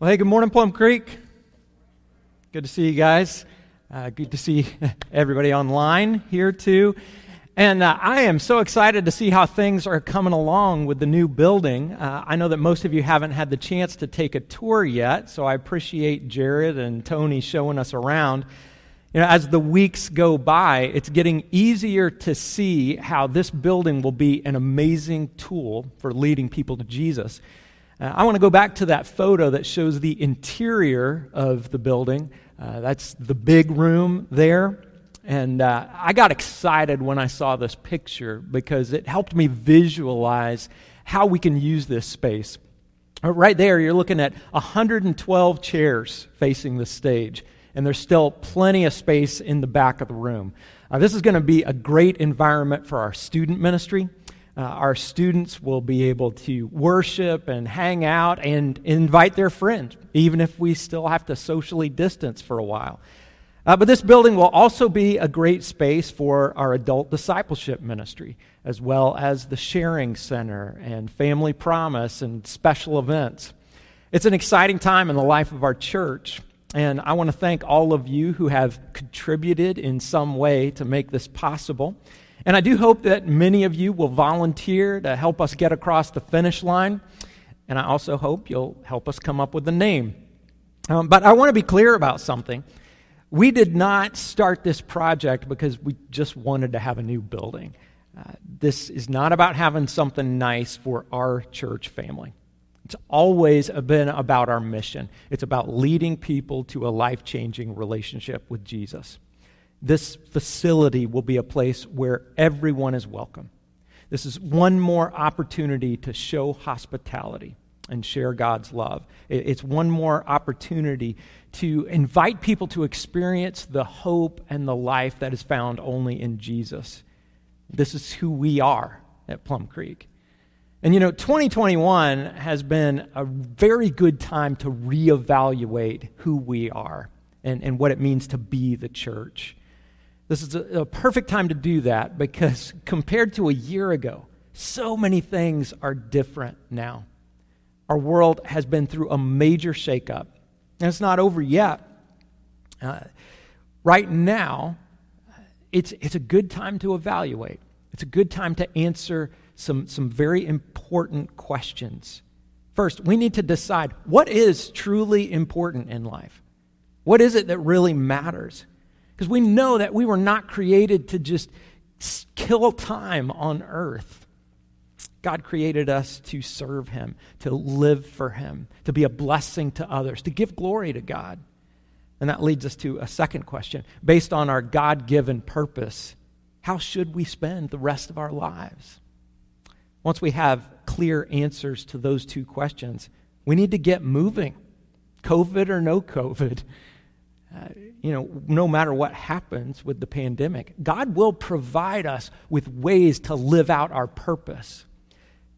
Well, hey, good morning, Plum Creek. Good to see you guys. Uh, good to see everybody online here, too. And uh, I am so excited to see how things are coming along with the new building. Uh, I know that most of you haven't had the chance to take a tour yet, so I appreciate Jared and Tony showing us around. You know, as the weeks go by, it's getting easier to see how this building will be an amazing tool for leading people to Jesus. Uh, I want to go back to that photo that shows the interior of the building. Uh, that's the big room there. And uh, I got excited when I saw this picture because it helped me visualize how we can use this space. Uh, right there, you're looking at 112 chairs facing the stage, and there's still plenty of space in the back of the room. Uh, this is going to be a great environment for our student ministry. Uh, our students will be able to worship and hang out and invite their friends, even if we still have to socially distance for a while. Uh, but this building will also be a great space for our adult discipleship ministry, as well as the sharing center and family promise and special events. It's an exciting time in the life of our church, and I want to thank all of you who have contributed in some way to make this possible. And I do hope that many of you will volunteer to help us get across the finish line. And I also hope you'll help us come up with a name. Um, but I want to be clear about something. We did not start this project because we just wanted to have a new building. Uh, this is not about having something nice for our church family. It's always been about our mission. It's about leading people to a life changing relationship with Jesus. This facility will be a place where everyone is welcome. This is one more opportunity to show hospitality and share God's love. It's one more opportunity to invite people to experience the hope and the life that is found only in Jesus. This is who we are at Plum Creek. And you know, 2021 has been a very good time to reevaluate who we are and, and what it means to be the church. This is a, a perfect time to do that because compared to a year ago, so many things are different now. Our world has been through a major shakeup, and it's not over yet. Uh, right now, it's, it's a good time to evaluate. It's a good time to answer some, some very important questions. First, we need to decide what is truly important in life? What is it that really matters? Because we know that we were not created to just kill time on earth. God created us to serve Him, to live for Him, to be a blessing to others, to give glory to God. And that leads us to a second question. Based on our God given purpose, how should we spend the rest of our lives? Once we have clear answers to those two questions, we need to get moving, COVID or no COVID. Uh, you know, no matter what happens with the pandemic, God will provide us with ways to live out our purpose.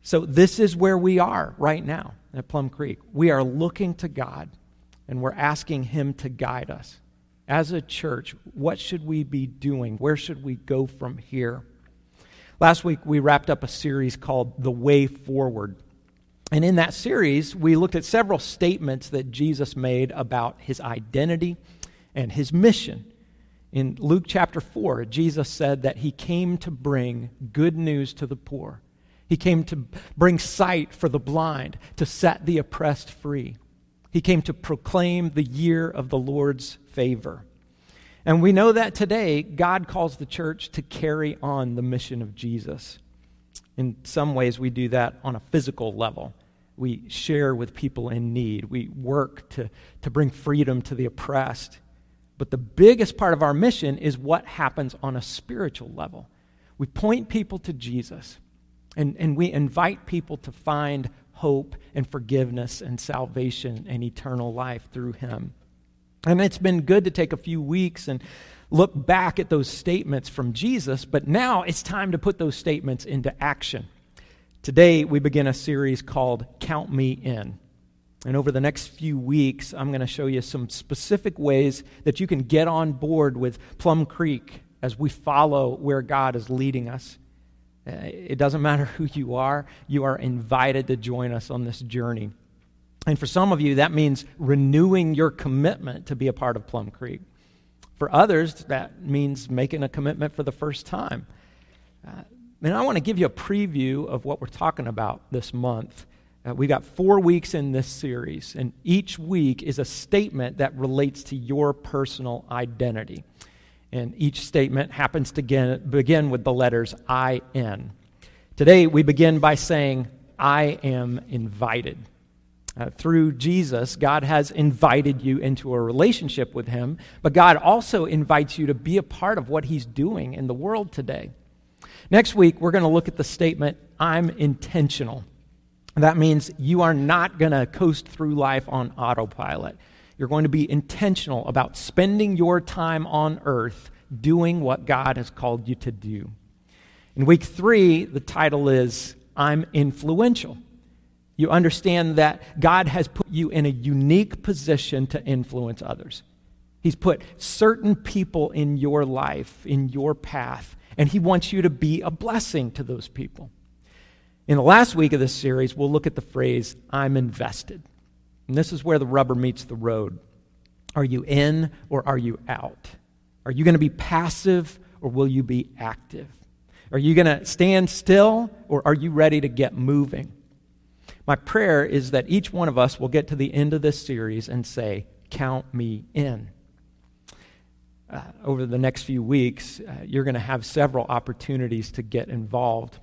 So, this is where we are right now at Plum Creek. We are looking to God and we're asking Him to guide us. As a church, what should we be doing? Where should we go from here? Last week, we wrapped up a series called The Way Forward. And in that series, we looked at several statements that Jesus made about his identity and his mission. In Luke chapter 4, Jesus said that he came to bring good news to the poor. He came to bring sight for the blind, to set the oppressed free. He came to proclaim the year of the Lord's favor. And we know that today, God calls the church to carry on the mission of Jesus. In some ways, we do that on a physical level. We share with people in need. We work to, to bring freedom to the oppressed. But the biggest part of our mission is what happens on a spiritual level. We point people to Jesus, and, and we invite people to find hope and forgiveness and salvation and eternal life through Him. And it's been good to take a few weeks and look back at those statements from Jesus, but now it's time to put those statements into action. Today, we begin a series called Count Me In. And over the next few weeks, I'm going to show you some specific ways that you can get on board with Plum Creek as we follow where God is leading us. Uh, it doesn't matter who you are, you are invited to join us on this journey. And for some of you, that means renewing your commitment to be a part of Plum Creek. For others, that means making a commitment for the first time. Uh, and I want to give you a preview of what we're talking about this month. Uh, we got four weeks in this series, and each week is a statement that relates to your personal identity. And each statement happens to begin, begin with the letters I N. Today, we begin by saying, I am invited. Uh, through Jesus, God has invited you into a relationship with Him, but God also invites you to be a part of what He's doing in the world today. Next week, we're going to look at the statement, I'm intentional. That means you are not going to coast through life on autopilot. You're going to be intentional about spending your time on earth doing what God has called you to do. In week three, the title is I'm Influential. You understand that God has put you in a unique position to influence others. He's put certain people in your life, in your path, and He wants you to be a blessing to those people. In the last week of this series, we'll look at the phrase, I'm invested. And this is where the rubber meets the road. Are you in or are you out? Are you going to be passive or will you be active? Are you going to stand still or are you ready to get moving? My prayer is that each one of us will get to the end of this series and say, Count me in. Uh, over the next few weeks, uh, you're going to have several opportunities to get involved.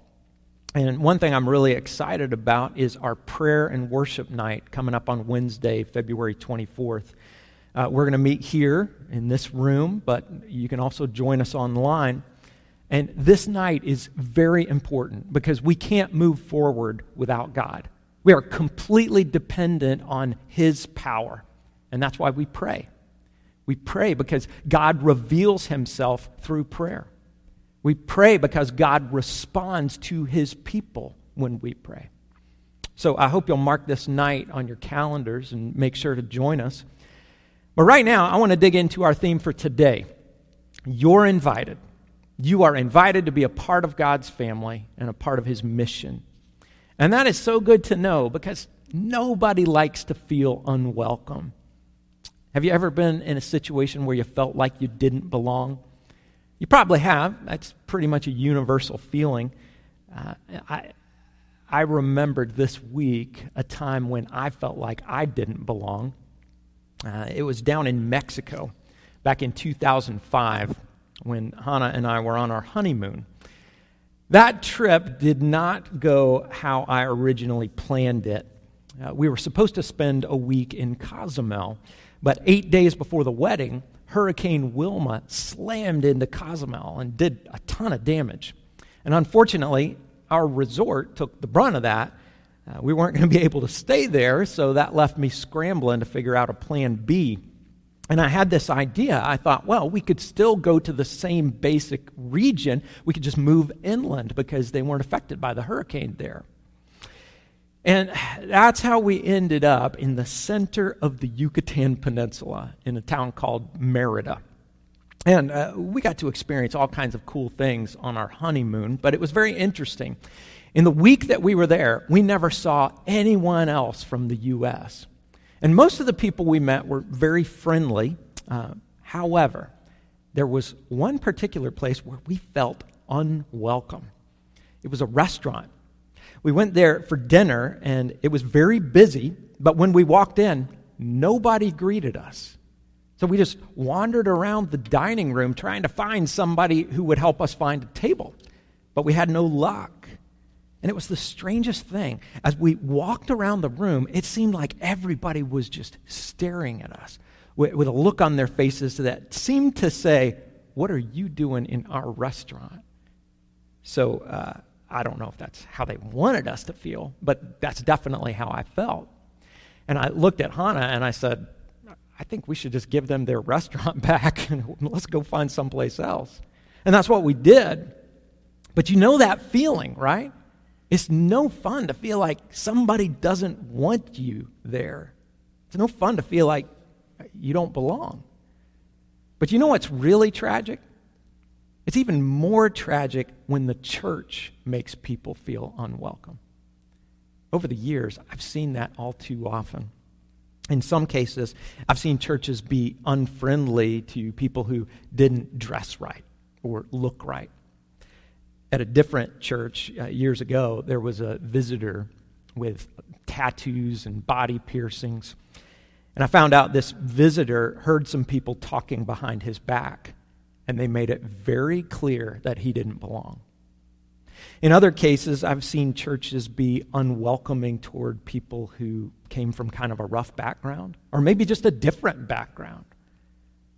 And one thing I'm really excited about is our prayer and worship night coming up on Wednesday, February 24th. Uh, we're going to meet here in this room, but you can also join us online. And this night is very important because we can't move forward without God. We are completely dependent on His power. And that's why we pray. We pray because God reveals Himself through prayer. We pray because God responds to his people when we pray. So I hope you'll mark this night on your calendars and make sure to join us. But right now, I want to dig into our theme for today. You're invited. You are invited to be a part of God's family and a part of his mission. And that is so good to know because nobody likes to feel unwelcome. Have you ever been in a situation where you felt like you didn't belong? You probably have. That's pretty much a universal feeling. Uh, I, I remembered this week a time when I felt like I didn't belong. Uh, it was down in Mexico back in 2005 when Hannah and I were on our honeymoon. That trip did not go how I originally planned it. Uh, we were supposed to spend a week in Cozumel, but eight days before the wedding, Hurricane Wilma slammed into Cozumel and did a ton of damage. And unfortunately, our resort took the brunt of that. Uh, we weren't going to be able to stay there, so that left me scrambling to figure out a plan B. And I had this idea. I thought, well, we could still go to the same basic region. We could just move inland because they weren't affected by the hurricane there. And that's how we ended up in the center of the Yucatan Peninsula in a town called Merida. And uh, we got to experience all kinds of cool things on our honeymoon, but it was very interesting. In the week that we were there, we never saw anyone else from the U.S. And most of the people we met were very friendly. Uh, however, there was one particular place where we felt unwelcome. It was a restaurant we went there for dinner, and it was very busy, but when we walked in, nobody greeted us. So we just wandered around the dining room trying to find somebody who would help us find a table, but we had no luck. And it was the strangest thing. As we walked around the room, it seemed like everybody was just staring at us with, a look on their faces that seemed to say, What are you doing in our restaurant? So uh, I don't know if that's how they wanted us to feel, but that's definitely how I felt. And I looked at Hannah and I said, I think we should just give them their restaurant back and let's go find someplace else. And that's what we did. But you know that feeling, right? It's no fun to feel like somebody doesn't want you there. It's no fun to feel like you don't belong. But you know what's really tragic? It's even more tragic when the church makes people feel unwelcome. Over the years, I've seen that all too often. In some cases, I've seen churches be unfriendly to people who didn't dress right or look right. At a different church uh, years ago, there was a visitor with tattoos and body piercings. And I found out this visitor heard some people talking behind his back, and they made it very clear that he didn't belong. In other cases, I've seen churches be unwelcoming toward people who came from kind of a rough background, or maybe just a different background.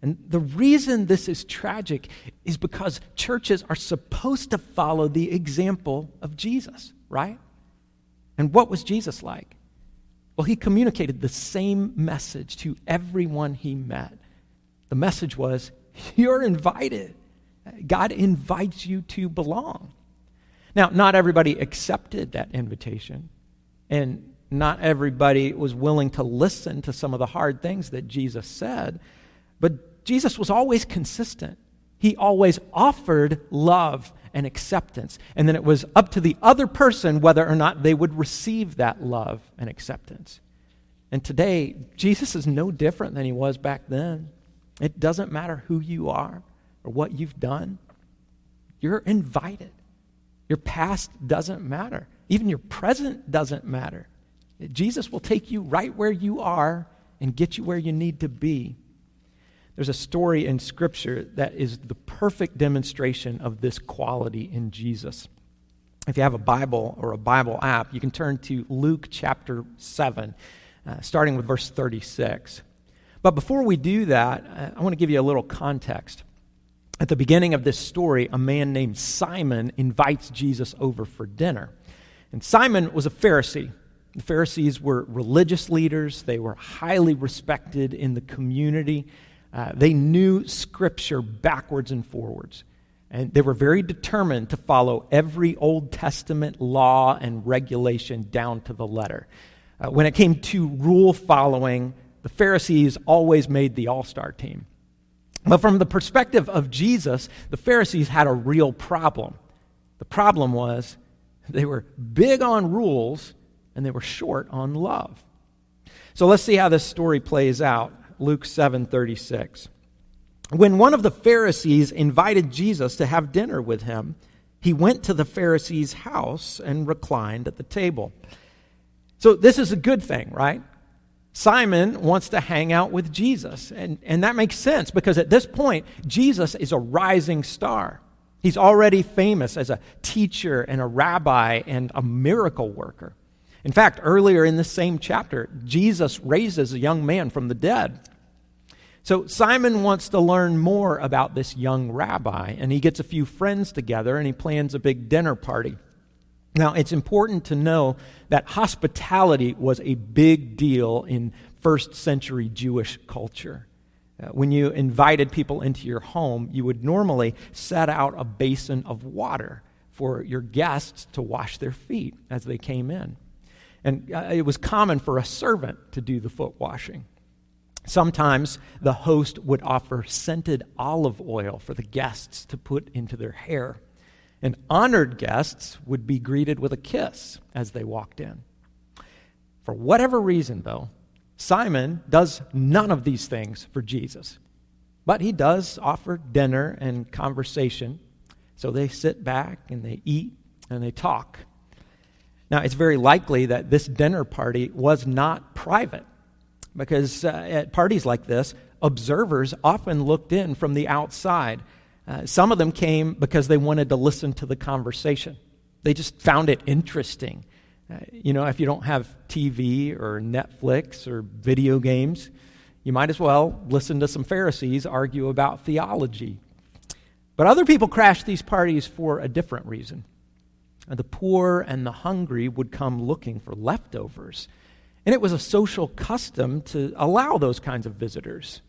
And the reason this is tragic is because churches are supposed to follow the example of Jesus, right? And what was Jesus like? Well, he communicated the same message to everyone he met. The message was, You're invited. God invites you to belong. Now, not everybody accepted that invitation, and not everybody was willing to listen to some of the hard things that Jesus said, but Jesus was always consistent. He always offered love and acceptance. And then it was up to the other person whether or not they would receive that love and acceptance. And today, Jesus is no different than he was back then. It doesn't matter who you are or what you've done, you're invited. Your past doesn't matter, even your present doesn't matter. Jesus will take you right where you are and get you where you need to be. There's a story in Scripture that is the perfect demonstration of this quality in Jesus. If you have a Bible or a Bible app, you can turn to Luke chapter 7, uh, starting with verse 36. But before we do that, uh, I want to give you a little context. At the beginning of this story, a man named Simon invites Jesus over for dinner. And Simon was a Pharisee. The Pharisees were religious leaders, they were highly respected in the community. Uh, they knew Scripture backwards and forwards. And they were very determined to follow every Old Testament law and regulation down to the letter. Uh, when it came to rule following, the Pharisees always made the all star team. But from the perspective of Jesus, the Pharisees had a real problem. The problem was they were big on rules and they were short on love. So let's see how this story plays out. Luke 7:36. When one of the Pharisees invited Jesus to have dinner with him, he went to the Pharisee's house and reclined at the table. So this is a good thing, right? Simon wants to hang out with Jesus. And, and that makes sense because at this point, Jesus is a rising star. He's already famous as a teacher and a rabbi and a miracle worker. In fact, earlier in the same chapter, Jesus raises a young man from the dead. So Simon wants to learn more about this young rabbi, and he gets a few friends together and he plans a big dinner party. Now, it's important to know that hospitality was a big deal in first century Jewish culture. Uh, when you invited people into your home, you would normally set out a basin of water for your guests to wash their feet as they came in. And uh, it was common for a servant to do the foot washing. Sometimes the host would offer scented olive oil for the guests to put into their hair. And honored guests would be greeted with a kiss as they walked in. For whatever reason, though, Simon does none of these things for Jesus. But he does offer dinner and conversation. So they sit back and they eat and they talk. Now, it's very likely that this dinner party was not private because uh, at parties like this, observers often looked in from the outside. Uh, some of them came because they wanted to listen to the conversation, they just found it interesting. Uh, you know, if you don't have TV or Netflix or video games, you might as well listen to some Pharisees argue about theology. But other people crashed these parties for a different reason. The poor and the hungry would come looking for leftovers. And it was a social custom to allow those kinds of visitors.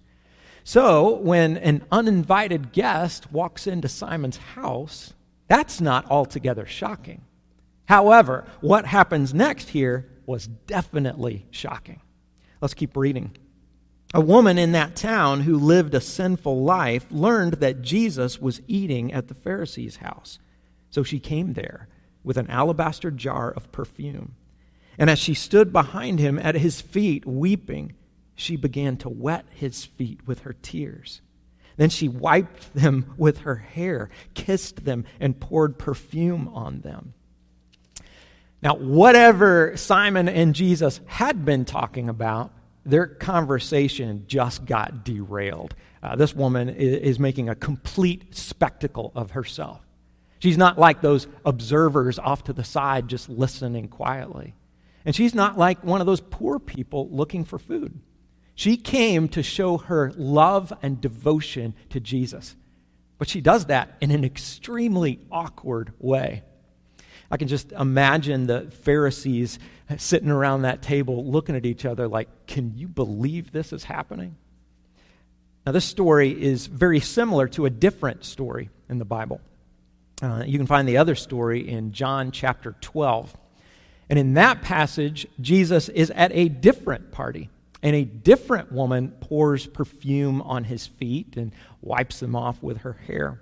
So when an uninvited guest walks into Simon's house, that's not altogether shocking. However, what happens next here was definitely shocking. Let's keep reading. A woman in that town who lived a sinful life learned that Jesus was eating at the Pharisee's house. So she came there with an alabaster jar of perfume. And as she stood behind him at his feet, weeping, she began to wet his feet with her tears. Then she wiped them with her hair, kissed them, and poured perfume on them. Now, whatever Simon and Jesus had been talking about, their conversation just got derailed. Uh, this woman is, is making a complete spectacle of herself. She's not like those observers off to the side just listening quietly. And she's not like one of those poor people looking for food. She came to show her love and devotion to Jesus. But she does that in an extremely awkward way. I can just imagine the Pharisees sitting around that table looking at each other like, Can you believe this is happening? Now, this story is very similar to a different story in the Bible. Uh, you can find the other story in John chapter 12. And in that passage, Jesus is at a different party, and a different woman pours perfume on his feet and wipes them off with her hair.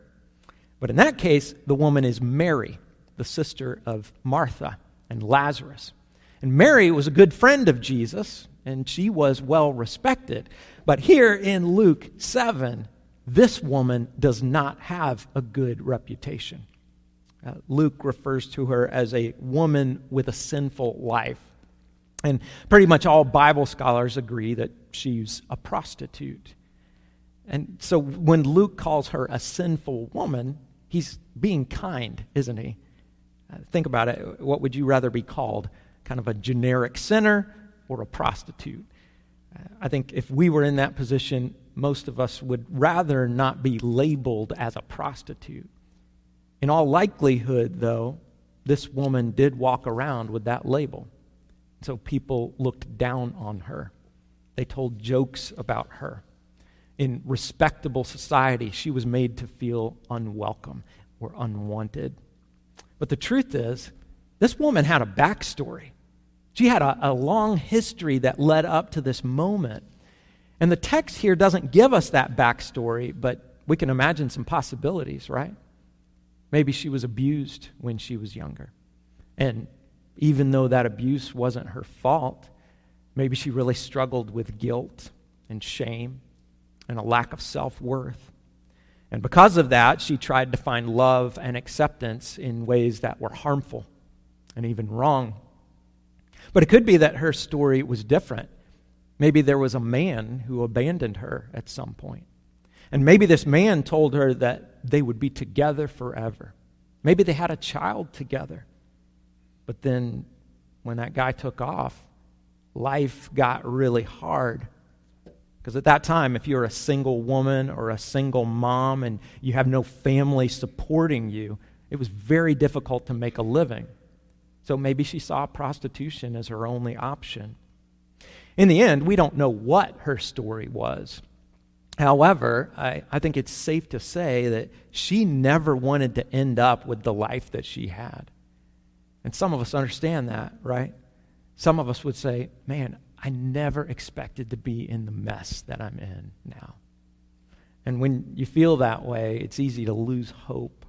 But in that case, the woman is Mary, the sister of Martha and Lazarus. And Mary was a good friend of Jesus, and she was well respected. But here in Luke 7, this woman does not have a good reputation. Uh, Luke refers to her as a woman with a sinful life. And pretty much all Bible scholars agree that she's a prostitute. And so when Luke calls her a sinful woman, he's being kind, isn't he? Uh, think about it. What would you rather be called? Kind of a generic sinner or a prostitute? Uh, I think if we were in that position, most of us would rather not be labeled as a prostitute. In all likelihood, though, this woman did walk around with that label. So people looked down on her. They told jokes about her. In respectable society, she was made to feel unwelcome or unwanted. But the truth is, this woman had a backstory. She had a, a, long history that led up to this moment. And the text here doesn't give us that backstory, but we can imagine some possibilities, right? Maybe she was abused when she was younger. And even though that abuse wasn't her fault, maybe she really struggled with guilt and shame and a lack of self worth. And because of that, she tried to find love and acceptance in ways that were harmful and even wrong. But it could be that her story was different. Maybe there was a man who abandoned her at some point. And maybe this man told her that they would be together forever. Maybe they had a child together. But then when that guy took off, life got really hard. Because at that time, if you're a single woman or a single mom and you have no family supporting you, it was very difficult to make a living. So maybe she saw prostitution as her only option. In the end, we don't know what her story was. However, I, I think it's safe to say that she never wanted to end up with the life that she had. And some of us understand that, right? Some of us would say, man, I never expected to be in the mess that I'm in now. And when you feel that way, it's easy to lose hope.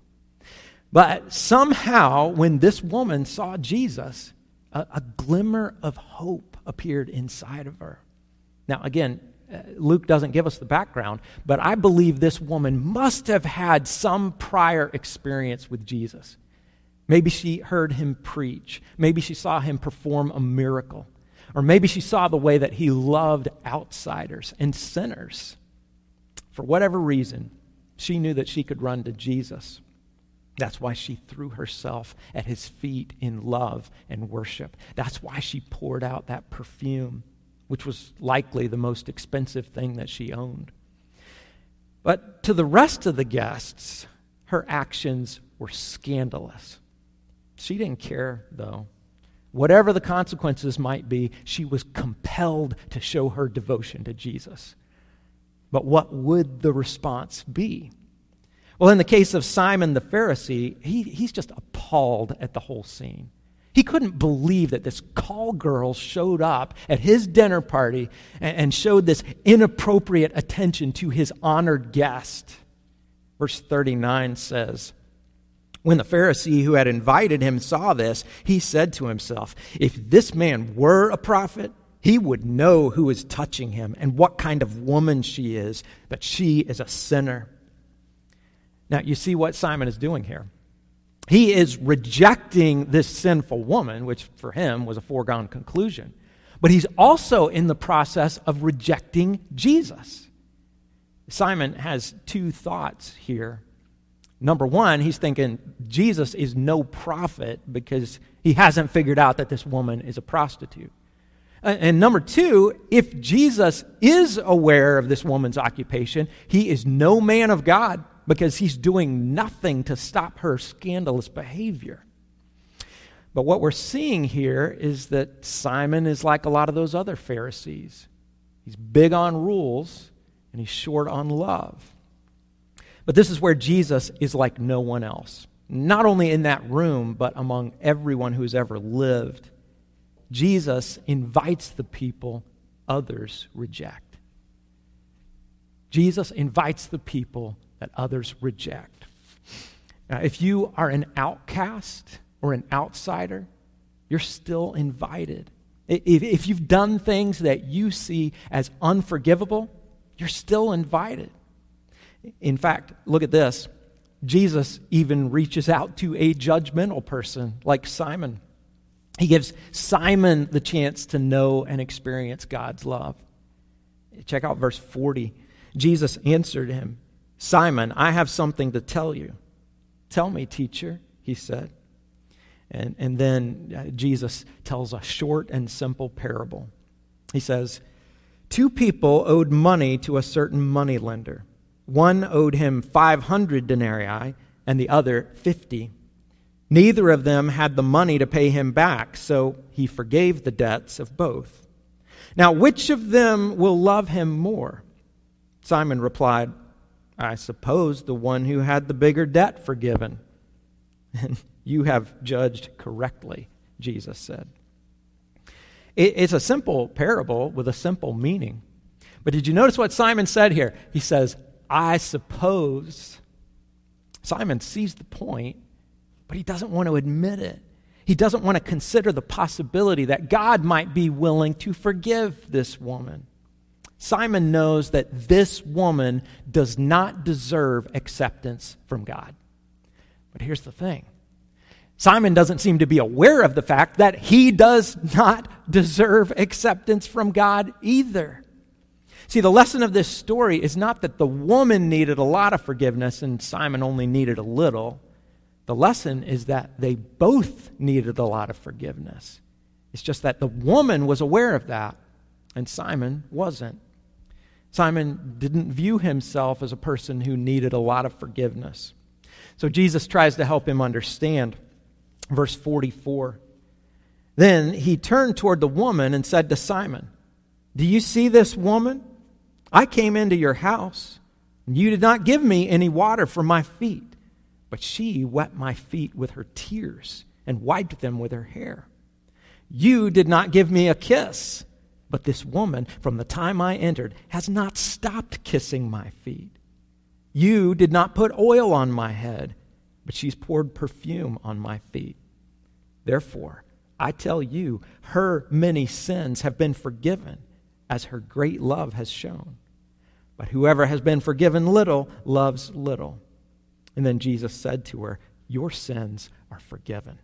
But somehow, when this woman saw Jesus, a, a glimmer of hope appeared inside of her. Now, again, uh, Luke doesn't give us the background, but I believe this woman must have had some prior experience with Jesus. Maybe she heard him preach. Maybe she saw him perform a miracle. Or maybe she saw the way that he loved outsiders and sinners. For whatever reason, she knew that she could run to Jesus. That's why she threw herself at his feet in love and worship. That's why she poured out that perfume which was likely the most expensive thing that she owned. But to the rest of the guests, her actions were scandalous. She didn't care, though. Whatever the consequences might be, she was compelled to show her devotion to Jesus. But what would the response be? Well, in the case of Simon the Pharisee, he, he's just appalled at the whole scene. He couldn't believe that this call girl showed up at his dinner party and showed this inappropriate attention to his honored guest. Verse 39 says, When the Pharisee who had invited him saw this, he said to himself, If this man were a prophet, he would know who is touching him and what kind of woman she is, but she is a sinner. Now, you see what Simon is doing here. He is rejecting this sinful woman, which for him was a foregone conclusion. But he's also in the process of rejecting Jesus. Simon has two thoughts here. Number one, he's thinking Jesus is no prophet because he hasn't figured out that this woman is a prostitute. And number two, if Jesus is aware of this woman's occupation, he is no man of God because he's doing nothing to stop her scandalous behavior. But what we're seeing here is that Simon is like a lot of those other Pharisees. He's big on rules and he's short on love. But this is where Jesus is like no one else. Not only in that room, but among everyone who's ever lived. Jesus invites the people others reject. Jesus invites the people that others reject. Now, if you are an outcast or an outsider, you're still invited. If, if you've done things that you see as unforgivable, you're still invited. In fact, look at this. Jesus even reaches out to a judgmental person like Simon. He gives Simon the chance to know and experience God's love. Check out verse 40. Jesus answered him, Simon, I have something to tell you. Tell me, teacher, he said. And, and then uh, Jesus tells a short and simple parable. He says, Two people owed money to a certain money lender. One owed him 500 denarii and the other 50. Neither of them had the money to pay him back, so he forgave the debts of both. Now, which of them will love him more? Simon replied, I suppose the one who had the bigger debt forgiven. And you have judged correctly, Jesus said. It's a simple parable with a simple meaning. But did you notice what Simon said here? He says, I suppose. Simon sees the point, but he doesn't want to admit it. He doesn't want to consider the possibility that God might be willing to forgive this woman. Simon knows that this woman does not deserve acceptance from God. But here's the thing Simon doesn't seem to be aware of the fact that he does not deserve acceptance from God either. See, the lesson of this story is not that the woman needed a lot of forgiveness and Simon only needed a little. The lesson is that they both needed a lot of forgiveness. It's just that the woman was aware of that and Simon wasn't. Simon didn't view himself as a person who needed a lot of forgiveness. So Jesus tries to help him understand. Verse 44. Then he turned toward the woman and said to Simon, Do you see this woman? I came into your house, and you did not give me any water for my feet, but she wet my feet with her tears and wiped them with her hair. You did not give me a kiss, but this woman, from the time I entered, has not stopped kissing my feet. You did not put oil on my head, but she's poured perfume on my feet. Therefore, I tell you, her many sins have been forgiven as her great love has shown. But whoever has been forgiven little loves little. And then Jesus said to her, Your sins are forgiven.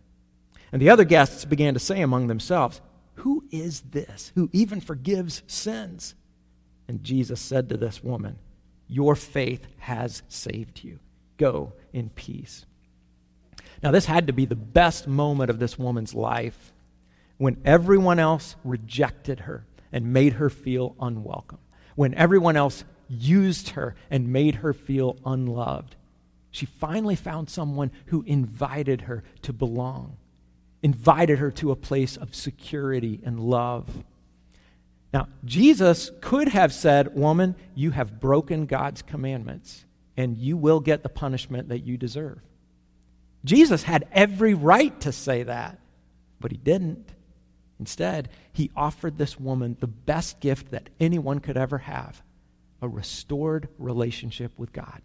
And the other guests began to say among themselves, Who is this who even forgives sins? And Jesus said to this woman, Your faith has saved you. Go in peace. Now, this had to be the best moment of this woman's life when everyone else rejected her and made her feel unwelcome. When everyone else used her and made her feel unloved, she finally found someone who invited her to belong, invited her to a place of security and love. Now, Jesus could have said, Woman, you have broken God's commandments, and you will get the punishment that you deserve. Jesus had every right to say that, but he didn't. Instead, he offered this woman the best gift that anyone could ever have a restored relationship with God.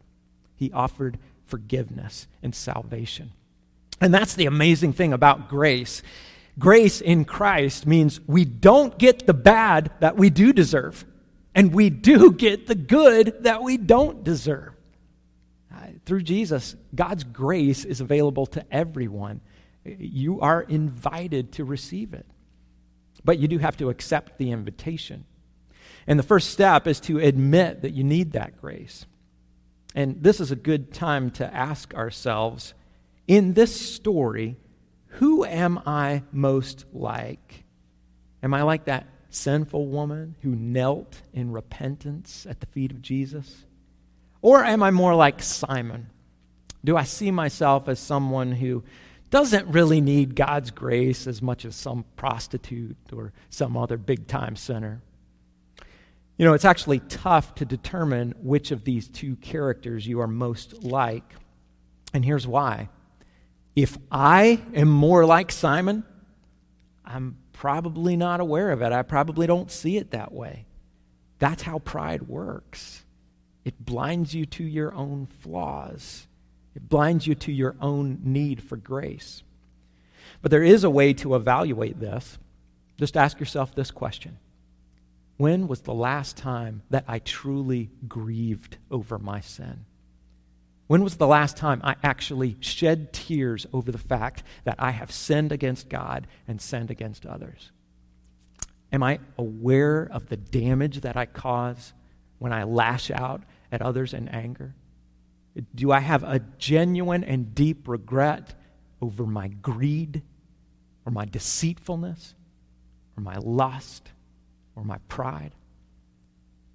He offered forgiveness and salvation. And that's the amazing thing about grace. Grace in Christ means we don't get the bad that we do deserve, and we do get the good that we don't deserve. Uh, through Jesus, God's grace is available to everyone. You are invited to receive it. But you do have to accept the invitation. And the first step is to admit that you need that grace. And this is a good time to ask ourselves in this story, who am I most like? Am I like that sinful woman who knelt in repentance at the feet of Jesus? Or am I more like Simon? Do I see myself as someone who doesn't really need God's grace as much as some prostitute or some other big time sinner? You know, it's actually tough to determine which of these two characters you are most like. And here's why. If I am more like Simon, I'm probably not aware of it. I probably don't see it that way. That's how pride works. It blinds you to your own flaws, it blinds you to your own need for grace. But there is a way to evaluate this. Just ask yourself this question When was the last time that I truly grieved over my sin? When was the last time I actually shed tears over the fact that I have sinned against God and sinned against others? Am I aware of the damage that I cause when I lash out at others in anger? Do I have a genuine and deep regret over my greed or my deceitfulness or my lust or my pride?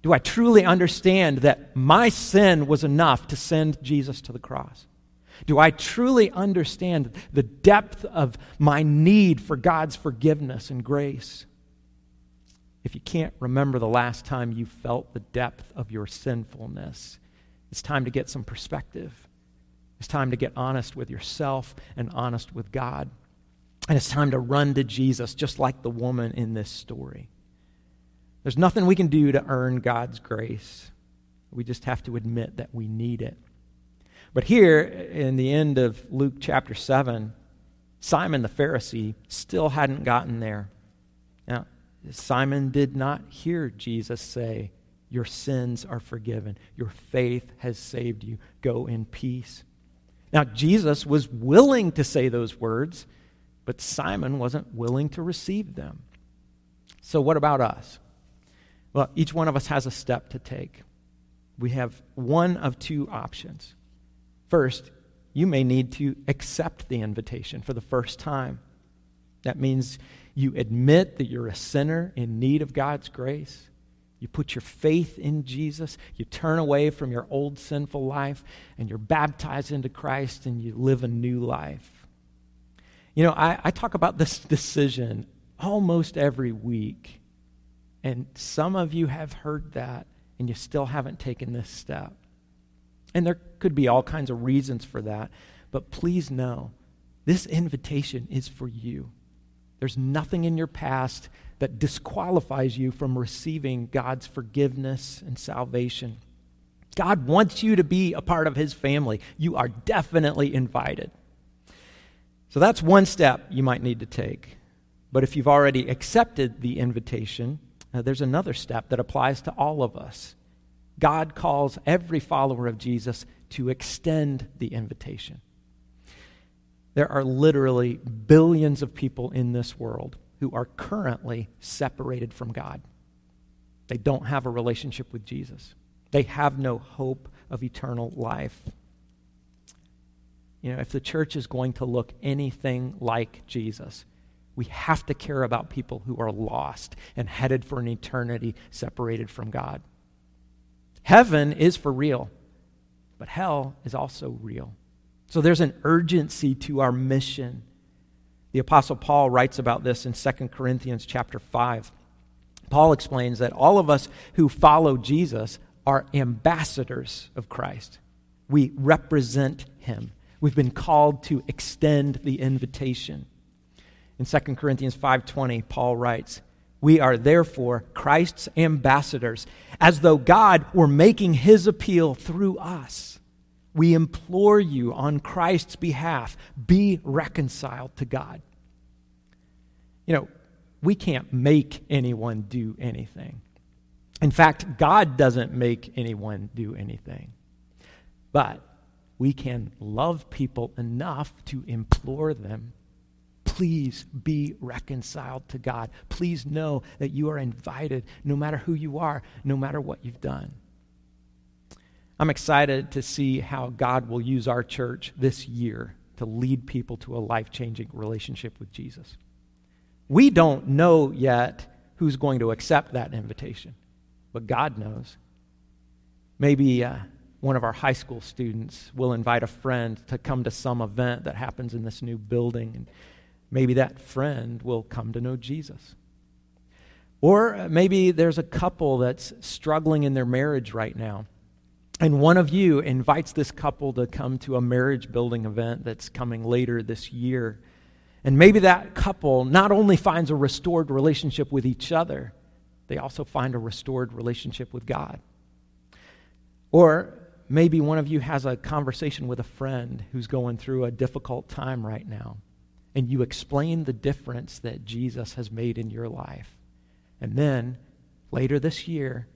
Do I truly understand that my sin was enough to send Jesus to the cross? Do I truly understand the depth of my need for God's forgiveness and grace? If you can't remember the last time you felt the depth of your sinfulness, it's time to get some perspective. It's time to get honest with yourself and honest with God. And it's time to run to Jesus, just like the woman in this story. There's nothing we can do to earn God's grace. We just have to admit that we need it. But here, in the end of Luke chapter 7, Simon the Pharisee still hadn't gotten there. Now, Simon did not hear Jesus say, Your sins are forgiven. Your faith has saved you. Go in peace. Now, Jesus was willing to say those words, but Simon wasn't willing to receive them. So, what about us? Well, each one of us has a step to take. We have one of two options. First, you may need to accept the invitation for the first time. That means you admit that you're a sinner in need of God's grace. You put your faith in Jesus. You turn away from your old sinful life and you're baptized into Christ and you live a new life. You know, I, I talk about this decision almost every week and some of you have heard that and you still haven't taken this step. And there could be all kinds of reasons for that. But please know this invitation is for you. There's nothing in your past that disqualifies you from receiving God's forgiveness and salvation. God wants you to be a part of His family. You are definitely invited. So that's one step you might need to take. But if you've already accepted the invitation, now, there's another step that applies to all of us. God calls every follower of Jesus to extend the invitation. There are literally billions of people in this world who are currently separated from God. They don't have a relationship with Jesus, they have no hope of eternal life. You know, if the church is going to look anything like Jesus, we have to care about people who are lost and headed for an eternity separated from God. Heaven is for real, but hell is also real. So there's an urgency to our mission. The apostle Paul writes about this in 2 Corinthians chapter 5. Paul explains that all of us who follow Jesus are ambassadors of Christ. We represent him. We've been called to extend the invitation. In 2 Corinthians 5:20, Paul writes, "We are therefore Christ's ambassadors, as though God were making his appeal through us. We implore you on Christ's behalf, be reconciled to God. You know, we can't make anyone do anything. In fact, God doesn't make anyone do anything. But we can love people enough to implore them please be reconciled to God. Please know that you are invited no matter who you are, no matter what you've done. I'm excited to see how God will use our church this year to lead people to a life changing relationship with Jesus. We don't know yet who's going to accept that invitation, but God knows. Maybe uh, one of our high school students will invite a friend to come to some event that happens in this new building. And maybe that friend will come to know Jesus. Or uh, maybe there's a couple that's struggling in their marriage right now. And one of you invites this couple to come to a marriage building event that's coming later this year. And maybe that couple not only finds a restored relationship with each other, they also find a restored relationship with God. Or maybe one of you has a conversation with a friend who's going through a difficult time right now, and you explain the difference that Jesus has made in your life. And then later this year,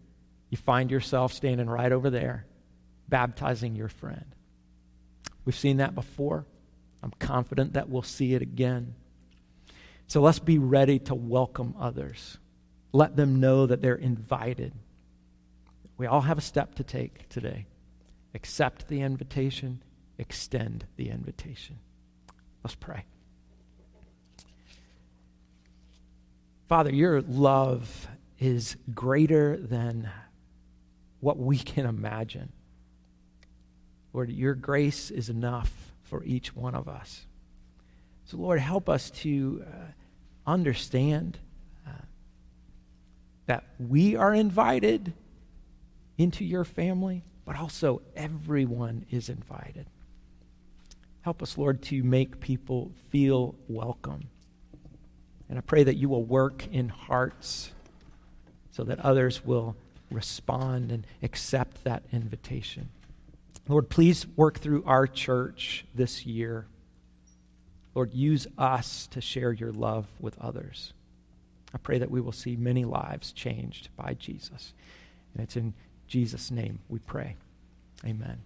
you find yourself standing right over there, baptizing your friend. We've seen that before. I'm confident that we'll see it again. So let's be ready to welcome others. Let them know that they're invited. We all have a step to take today. Accept the invitation, extend the invitation. Let's pray. Father, your love is greater than what we can imagine. Lord, your grace is enough for each one of us. So, Lord, help us to uh, understand uh, that we are invited into your family, but also everyone is invited. Help us, Lord, to make people feel welcome. And I pray that you will work in hearts so that others will respond and accept that invitation. Lord, please work through our church this year. Lord, use us to share your love with others. I pray that we will see many lives changed by Jesus. And it's in Jesus' name we pray. Amen.